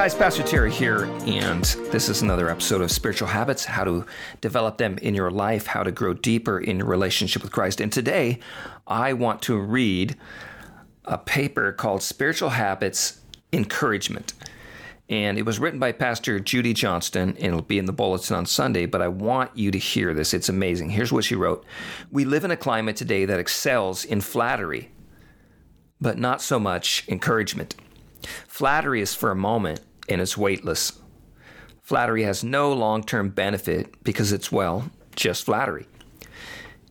guys, Pastor Terry here, and this is another episode of Spiritual Habits how to develop them in your life, how to grow deeper in your relationship with Christ. And today, I want to read a paper called Spiritual Habits Encouragement. And it was written by Pastor Judy Johnston, and it'll be in the bulletin on Sunday, but I want you to hear this. It's amazing. Here's what she wrote We live in a climate today that excels in flattery, but not so much encouragement. Flattery is for a moment and it's weightless. Flattery has no long term benefit because it's, well, just flattery.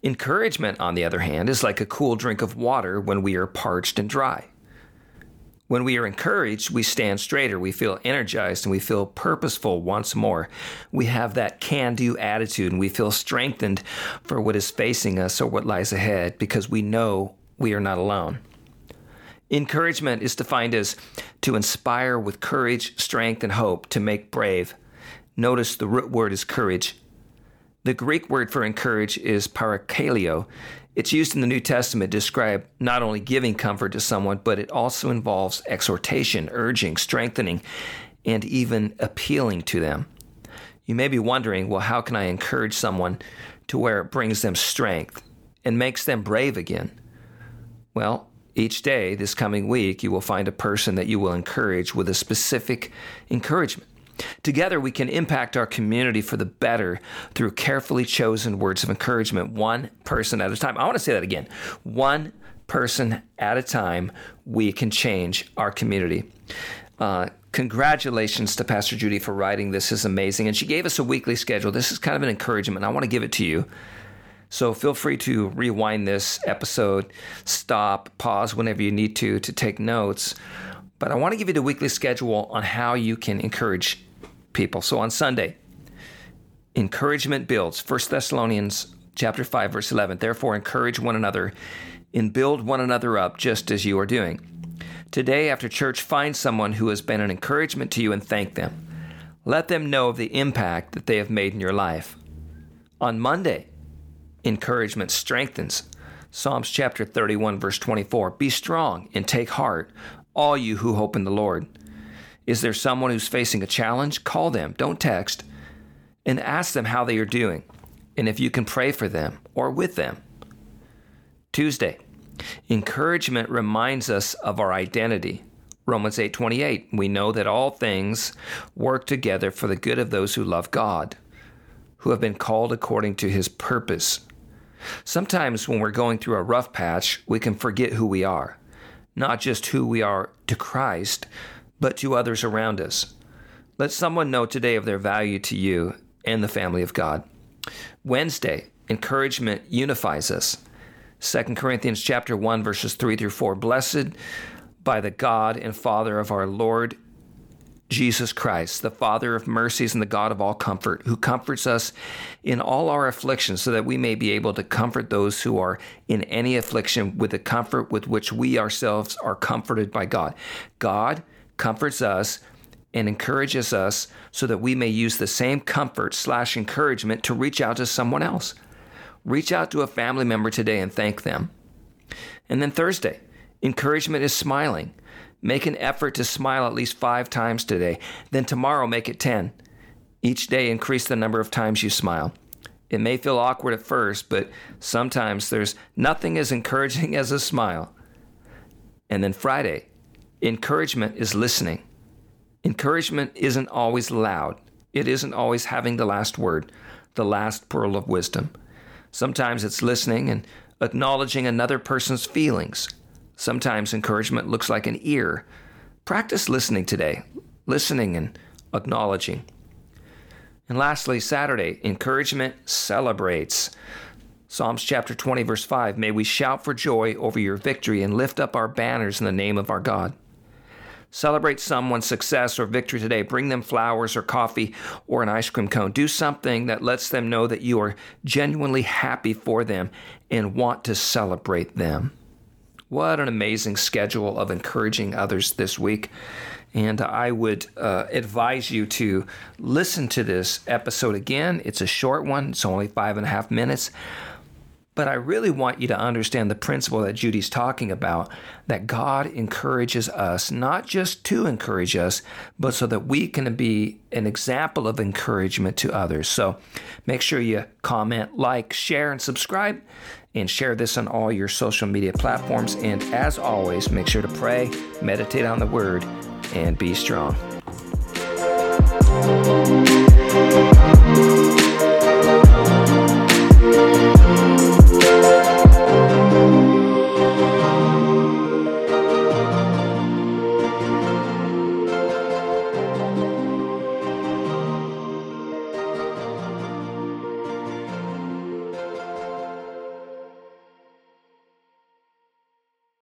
Encouragement, on the other hand, is like a cool drink of water when we are parched and dry. When we are encouraged, we stand straighter, we feel energized, and we feel purposeful once more. We have that can do attitude, and we feel strengthened for what is facing us or what lies ahead because we know we are not alone. Encouragement is defined as to inspire with courage, strength, and hope to make brave. Notice the root word is courage. The Greek word for encourage is parakaleo. It's used in the New Testament to describe not only giving comfort to someone, but it also involves exhortation, urging, strengthening, and even appealing to them. You may be wondering, well, how can I encourage someone to where it brings them strength and makes them brave again? Well, each day, this coming week, you will find a person that you will encourage with a specific encouragement. Together, we can impact our community for the better through carefully chosen words of encouragement, one person at a time. I want to say that again one person at a time, we can change our community. Uh, congratulations to Pastor Judy for writing this is amazing. And she gave us a weekly schedule. This is kind of an encouragement. I want to give it to you. So feel free to rewind this episode, stop, pause whenever you need to to take notes. But I want to give you the weekly schedule on how you can encourage people. So on Sunday, encouragement builds. 1 Thessalonians chapter 5 verse 11. Therefore encourage one another and build one another up just as you are doing. Today after church find someone who has been an encouragement to you and thank them. Let them know of the impact that they have made in your life. On Monday, encouragement strengthens. Psalms chapter 31, verse 24 Be strong and take heart, all you who hope in the Lord. Is there someone who's facing a challenge? Call them, don't text, and ask them how they are doing, and if you can pray for them or with them. Tuesday, encouragement reminds us of our identity. Romans 8:28 We know that all things work together for the good of those who love God, who have been called according to his purpose. Sometimes when we're going through a rough patch, we can forget who we are, not just who we are to Christ, but to others around us. Let someone know today of their value to you and the family of God. Wednesday, encouragement unifies us. 2 Corinthians chapter 1 verses 3 through 4. Blessed by the God and Father of our Lord Jesus Christ, the Father of mercies and the God of all comfort, who comforts us in all our afflictions, so that we may be able to comfort those who are in any affliction with the comfort with which we ourselves are comforted by God. God comforts us and encourages us so that we may use the same comfort slash encouragement to reach out to someone else. Reach out to a family member today and thank them. And then Thursday, encouragement is smiling. Make an effort to smile at least five times today. Then tomorrow, make it 10. Each day, increase the number of times you smile. It may feel awkward at first, but sometimes there's nothing as encouraging as a smile. And then Friday, encouragement is listening. Encouragement isn't always loud, it isn't always having the last word, the last pearl of wisdom. Sometimes it's listening and acknowledging another person's feelings Sometimes encouragement looks like an ear. Practice listening today, listening and acknowledging. And lastly, Saturday, encouragement celebrates. Psalms chapter 20, verse 5 May we shout for joy over your victory and lift up our banners in the name of our God. Celebrate someone's success or victory today. Bring them flowers or coffee or an ice cream cone. Do something that lets them know that you are genuinely happy for them and want to celebrate them. What an amazing schedule of encouraging others this week. And I would uh, advise you to listen to this episode again. It's a short one, it's only five and a half minutes. But I really want you to understand the principle that Judy's talking about that God encourages us, not just to encourage us, but so that we can be an example of encouragement to others. So make sure you comment, like, share, and subscribe, and share this on all your social media platforms. And as always, make sure to pray, meditate on the word, and be strong.